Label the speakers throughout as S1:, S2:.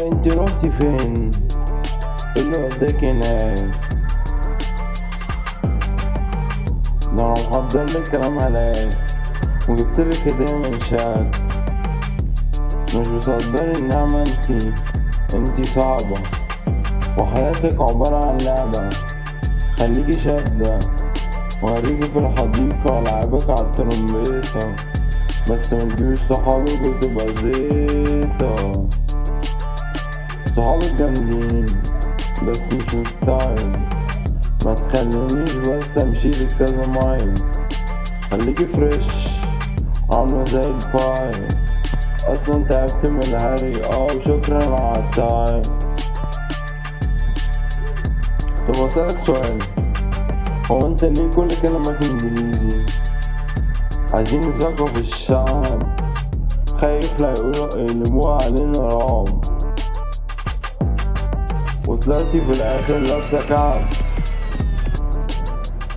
S1: فين؟ اللي وداك هناك ده أنا محضر لك كلام هلاك وجبتلك هدية من شاك مش بتقدري النعمة انتي انتي صعبة. وحياتك عبارة عن لعبة. خليكي شادة. وهريكي في الحديقة والعبك على الترمبيطة بس متجيبش صحابك وتبقى زيطة. صحابك جامدين بس مش مستعد ما تخلينيش بس امشيلك كذا مايل خليكي fresh عاملة زي الباي أصلا تعبت من الهري آه وشكرا على ال time طب اسألك سؤال هو انت ليه كل كلامك انجليزي عايزين نثقف الشعب خايف لا يقولوا يقلبوها علينا رعب وطلعتي في الآخر كعب.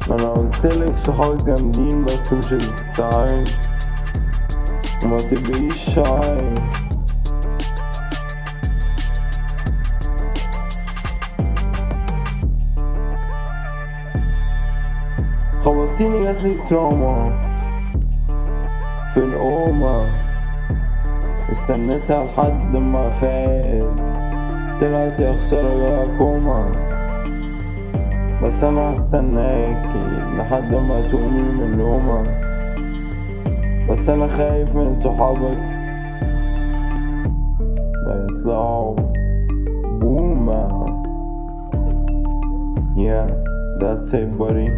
S1: ما أنا قلتلك صحابي جامدين بس مش الستايل وما تبقيش شاي خبطتيني جاتلي تراما في القومة استنيتها لحد ما فات. طلعت جوا كوما بس أنا هستناكي لحد ما تقومي من نومة بس أنا خايف من صحابك. لا يطلعوا. بوما Yeah, that's it buddy.